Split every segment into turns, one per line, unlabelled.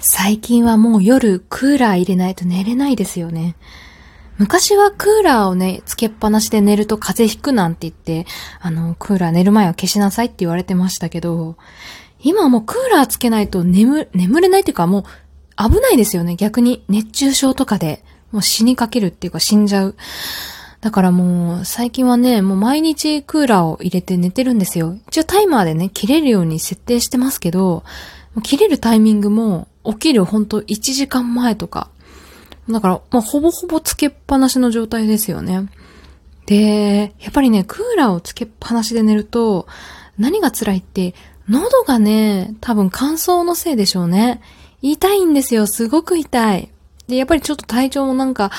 最近はもう夜クーラー入れないと寝れないですよね。昔はクーラーをね、つけっぱなしで寝ると風邪ひくなんて言って、あの、クーラー寝る前は消しなさいって言われてましたけど、今はもうクーラーつけないと眠、眠れないっていうかもう危ないですよね。逆に熱中症とかでもう死にかけるっていうか死んじゃう。だからもう最近はね、もう毎日クーラーを入れて寝てるんですよ。一応タイマーでね、切れるように設定してますけど、切れるタイミングも起きるほんと1時間前とか。だから、まあ、ほぼほぼつけっぱなしの状態ですよね。で、やっぱりね、クーラーをつけっぱなしで寝ると、何が辛いって、喉がね、多分乾燥のせいでしょうね。痛いんですよ。すごく痛い。で、やっぱりちょっと体調もなんか、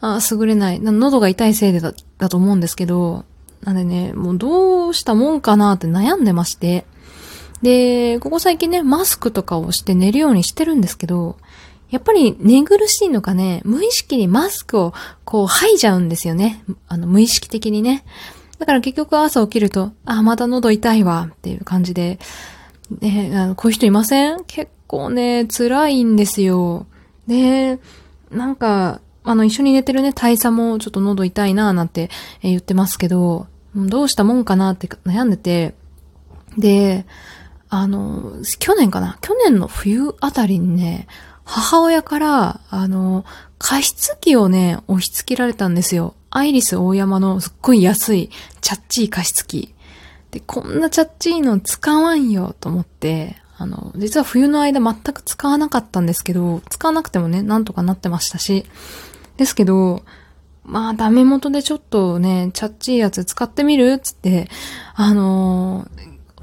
あ優れない。喉が痛いせいでだだと思うんですけど、なんでね、もうどうしたもんかなって悩んでまして。で、ここ最近ね、マスクとかをして寝るようにしてるんですけど、やっぱり寝苦しいのかね、無意識にマスクをこう吐いちゃうんですよね。あの、無意識的にね。だから結局朝起きると、あ、また喉痛いわっていう感じで、ね、あのこういう人いません？結構ね、辛いんですよ。で、なんか、あの、一緒に寝てるね、大佐もちょっと喉痛いなーなんて言ってますけど、どうしたもんかなって悩んでて、で、あの、去年かな？去年の冬あたりにね、母親から、あの、加湿器をね、押し付けられたんですよ。アイリス大山のすっごい安い、チャッチー加湿器。で、こんなチャッチーの使わんよと思って、あの、実は冬の間全く使わなかったんですけど、使わなくてもね、なんとかなってましたし。ですけど、まあ、ダメ元でちょっとね、チャッチーやつ使ってみる？つって、あの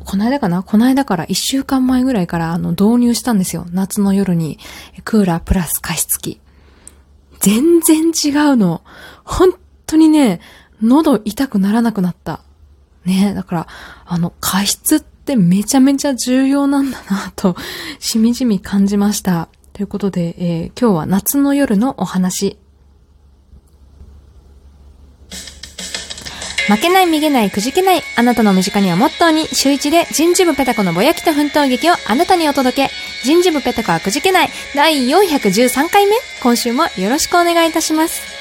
この間かな？この間から一週間前ぐらいからあの導入したんですよ。夏の夜にクーラープラス加湿器。全然違うの。本当にね、喉痛くならなくなった。ねだから、あの、加湿ってめちゃめちゃ重要なんだなと、しみじみ感じました。ということで、えー、今日は夏の夜のお話負けない、逃げない、くじけない、あなたの身近にはモットーに、週一で人事部ペタコのぼやきと奮闘劇をあなたにお届け。人事部ペタコはくじけない、第413回目。今週もよろしくお願いいたします。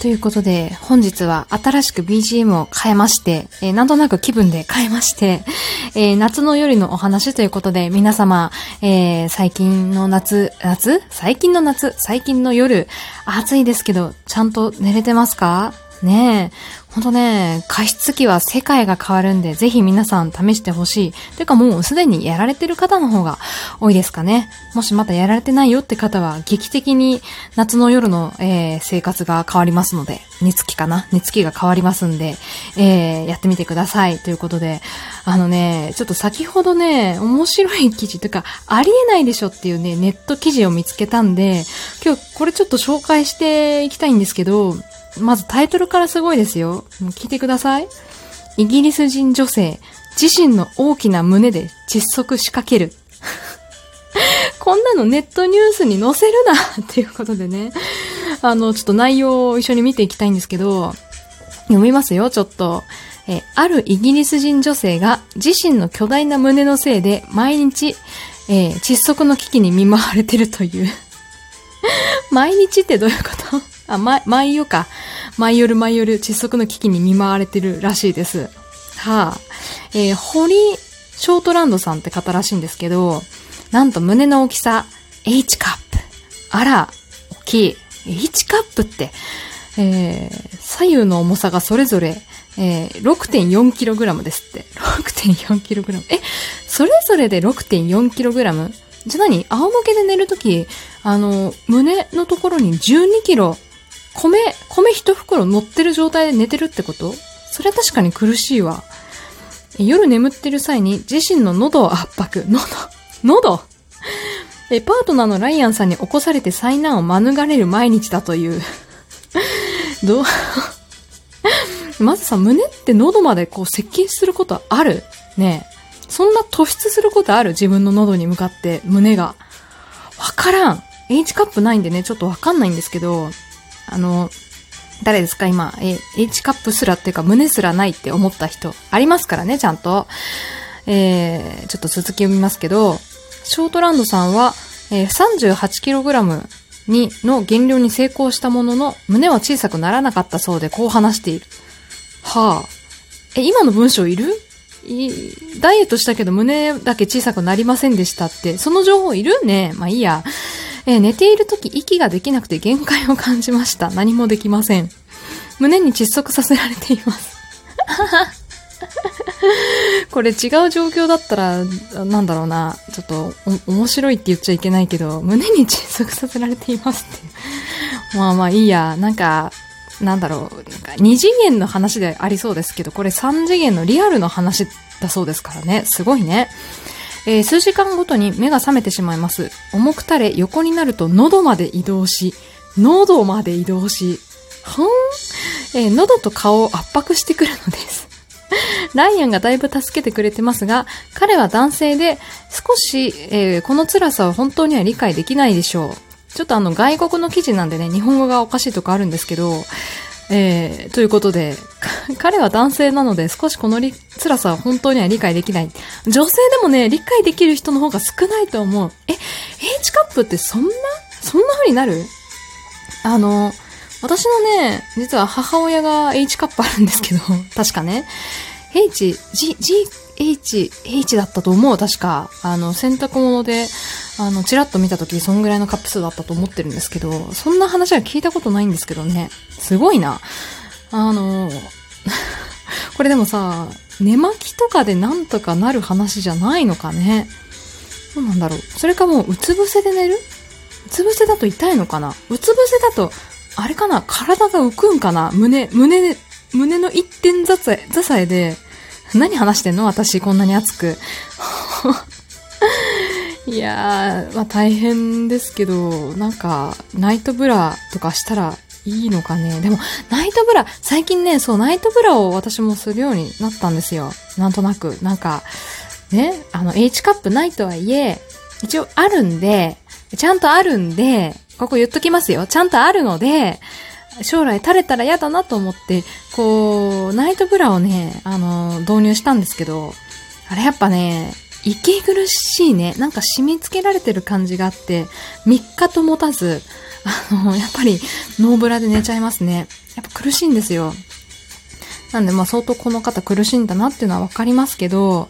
ということで、本日は新しく BGM を変えまして、えー、なんとなく気分で変えまして、えー、夏の夜のお話ということで、皆様、えー、最近の夏、夏？最近の夏？最近の夜、暑いですけど、ちゃんと寝れてますか？ねえ。ほんとね、加湿器は世界が変わるんで、ぜひ皆さん試してほしい。てかもうすでにやられてる方の方が多いですかね。もしまたやられてないよって方は、劇的に夏の夜の、えー、生活が変わりますので、寝つきかな？寝つきが変わりますんで、えー、やってみてください。ということで、あのね、ちょっと先ほどね、面白い記事とか、ありえないでしょっていうね、ネット記事を見つけたんで、今日これちょっと紹介していきたいんですけど、まずタイトルからすごいですよ。もう聞いてください。イギリス人女性、自身の大きな胸で窒息仕掛ける。こんなのネットニュースに載せるなっていうことでね。あの、ちょっと内容を一緒に見ていきたいんですけど、読みますよ、ちょっと。え、あるイギリス人女性が自身の巨大な胸のせいで毎日、えー、窒息の危機に見舞われてるという毎日ってどういうこと？あ、ま、毎夜か。毎夜毎夜窒息の危機に見舞われてるらしいです。はあ。えー、堀ショートランドさんって方らしいんですけど、なんと胸の大きさ、H カップ。あら、大きい。H カップって、えー、左右の重さがそれぞれ、えー、6.4kg ですって。6.4kg。え、それぞれで 6.4kg? じゃあ何？仰向けで寝るとき、あの、胸のところに 12kg 米、米一袋乗ってる状態で寝てるってこと？それは確かに苦しいわ。夜眠ってる際に自身の喉を圧迫。喉喉？え、パートナーのライアンさんに起こされて災難を免れる毎日だという。どう？まずさ、胸って喉までこう接近することある？ねえ。そんな突出することある？自分の喉に向かって胸が。わからん。H カップないんでね、ちょっとわかんないんですけど、あの、誰ですか？今、え、H カップすらっていうか胸すらないって思った人。ありますからね、ちゃんと。えー、ちょっと続き読みますけど、ショートランドさんは、えー、38kg に、の減量に成功したものの、胸は小さくならなかったそうで、こう話している。はあ。え、今の文章いる？いダイエットしたけど胸だけ小さくなりませんでしたって、その情報いる？ね。まあいいや。えー、寝ている時息ができなくて限界を感じました。何もできません。胸に窒息させられています。これ違う状況だったら、なんだろうな、ちょっと、面白いって言っちゃいけないけど、胸に窒息させられていますって。まあまあいいや、なんか、なんだろう、なんか二次元の話でありそうですけど、これ三次元のリアルの話だそうですからね。すごいね。えー、数時間ごとに目が覚めてしまいます。重く垂れ横になると喉まで移動し、喉まで移動し、ほんえー、喉と顔を圧迫してくるのです。ライアンがだいぶ助けてくれてますが、彼は男性で少し、えー、この辛さは本当には理解できないでしょう。ちょっとあの外国の記事なんでね、日本語がおかしいとこあるんですけど、えー、ということで、彼は男性なので少しこの辛さは本当には理解できない。女性でもね、理解できる人の方が少ないと思う。え、H カップってそんなそんな風になる？あの、私のね、実は母親が H カップあるんですけど、確かね。H、G、G、H、H だったと思う、確か。あの、洗濯物で、あの、チラッと見た時そんぐらいのカップ数だったと思ってるんですけど、そんな話は聞いたことないんですけどね。すごいな。あの、これでもさ、寝巻きとかでなんとかなる話じゃないのかね。どうなんだろう。それかもう、うつ伏せで寝る？うつ伏せだと痛いのかな？うつ伏せだと、あれかな？体が浮くんかな？胸、胸、胸の一点座さえ、座えで、何話してんの？私、こんなに熱く。いやー、まあ大変ですけど、なんか、ナイトブラとかしたらいいのかね。でも、ナイトブラ、最近ね、そう、ナイトブラを私もするようになったんですよ。なんとなく。なんか、ね、あの、H カップないとはいえ、一応あるんで、ちゃんとあるんで、ここ言っときますよ。ちゃんとあるので、将来垂れたら嫌だなと思って、こう、ナイトブラをね、あの、導入したんですけど、あれやっぱね、息苦しいね。なんか染み付けられてる感じがあって、3日と持たず、あの、やっぱりノーブラで寝ちゃいますね。やっぱ苦しいんですよ。なんでまあ相当この方苦しいんだなっていうのはわかりますけど、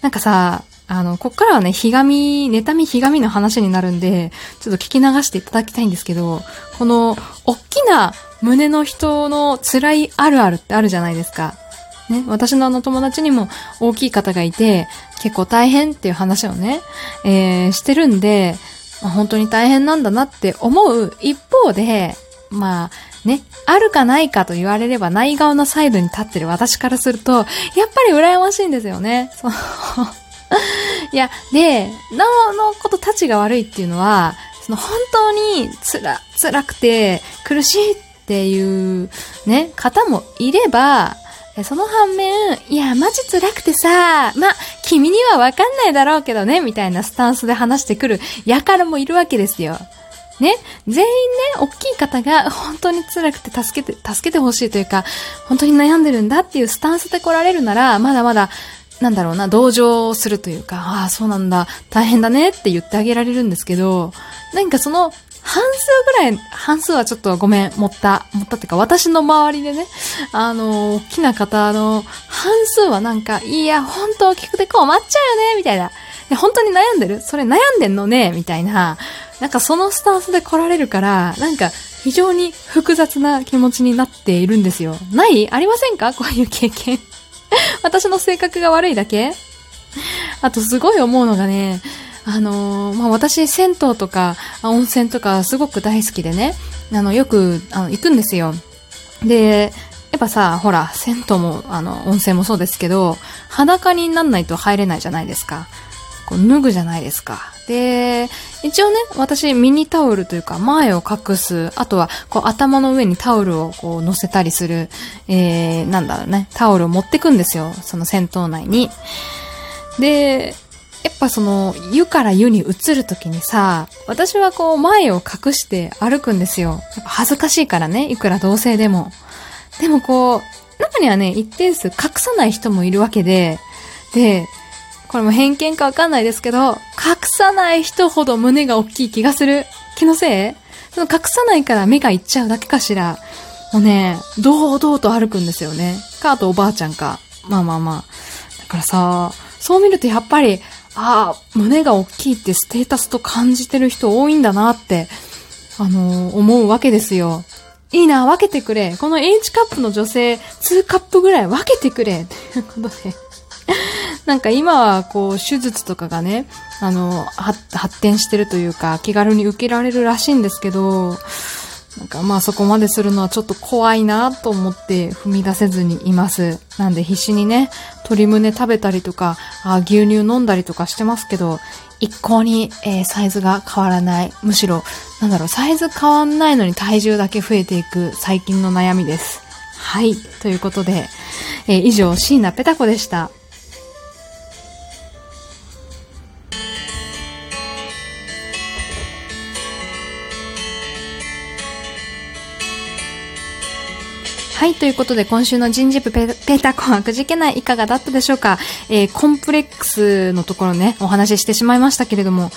なんかさ、あの、こっからはね、ひがみ、妬みひがみの話になるんで、ちょっと聞き流していただきたいんですけど、この、おっきな胸の人の辛いあるあるってあるじゃないですか。ね、私のあの友達にも大きい方がいて、結構大変っていう話をね、えー、してるんで、まあ、本当に大変なんだなって思う一方で、まあ、ね、あるかないかと言われればない側のサイドに立ってる私からすると、やっぱり羨ましいんですよね。そう。いや、で、なおのことたちが悪いっていうのは、その本当につら、辛くて苦しいっていうね、方もいれば、その反面、いや、マジ辛くてさ、ま、君にはわかんないだろうけどね、みたいなスタンスで話してくる輩もいるわけですよ。ね、全員ね、大きい方が本当に辛くて助けて、助けてほしいというか、本当に悩んでるんだっていうスタンスで来られるなら、まだまだ、なんだろうな、同情するというか、ああ、そうなんだ、大変だねって言ってあげられるんですけど、何かその、半数ぐらい、半数はちょっとごめん、持った、持ったっていうか、私の周りでね、あの、大きな方の半数はなんか、いや、本当大きくて困っちゃうよね、みたいな。本当に悩んでる？それ悩んでんのねみたいな。なんかそのスタンスで来られるから、なんか非常に複雑な気持ちになっているんですよ。ない？ありませんか？こういう経験。私の性格が悪いだけ？あとすごい思うのがね、あのー、まあ、私、銭湯とか、温泉とかすごく大好きでね、あの、よく、あの、行くんですよ。で、やっぱさ、ほら、銭湯も、あの、温泉もそうですけど、裸になんないと入れないじゃないですか。こう、脱ぐじゃないですか。で、一応ね、私、ミニタオルというか、前を隠す、あとは、こう、頭の上にタオルをこう、乗せたりする、えー、なんだろうね、タオルを持ってくんですよ。その銭湯内に。で、やっぱその、湯から湯に移るときにさ、私はこう前を隠して歩くんですよ。やっぱ恥ずかしいからね、いくら同性でも。でもこう、中にはね、一定数隠さない人もいるわけで、で、これも偏見かわかんないですけど、隠さない人ほど胸が大きい気がする。気のせい？その隠さないから目がいっちゃうだけかしら。もうね、堂々と歩くんですよね。か、あとおばあちゃんか。まあまあまあ。だからさ、そう見るとやっぱり、ああ、胸が大きいってステータスと感じてる人多いんだなって、あのー、思うわけですよ。いいな、分けてくれ。この H カップの女性、2カップぐらい分けてくれ。ということで。なんか今はこう手術とかがね、あの、発展してるというか気軽に受けられるらしいんですけど、なんかまあそこまでするのはちょっと怖いなと思って踏み出せずにいます。なんで必死にね、鶏胸食べたりとか、あ牛乳飲んだりとかしてますけど、一向に、えー、サイズが変わらない。むしろ、なんだろう、サイズ変わんないのに体重だけ増えていく最近の悩みです。はい。ということで、えー、以上、椎名ペタ子でした。はい、ということで今週の人事部ペーターコンくじけないいかがだったでしょうか？えー、コンプレックスのところね、お話ししてしまいましたけれども、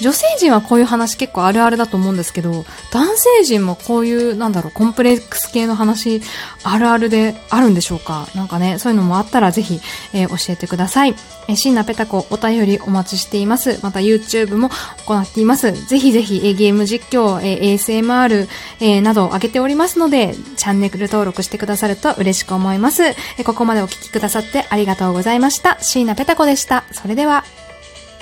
女性陣はこういう話結構あるあるだと思うんですけど、男性陣もこういう、なんだろう、コンプレックス系の話、あるあるであるんでしょうか？なんかね、そういうのもあったらぜひ、えー、教えてください。えー、シンナペタコお便りお待ちしています。また YouTube も行っています。ぜひぜひ、えー、ゲーム実況、えー、ASMR、えー、などを上げておりますので、チャンネル登録してくださると嬉しく思います。え、ここまでお聴きくださってありがとうございました。椎名ペタ子でした。それでは。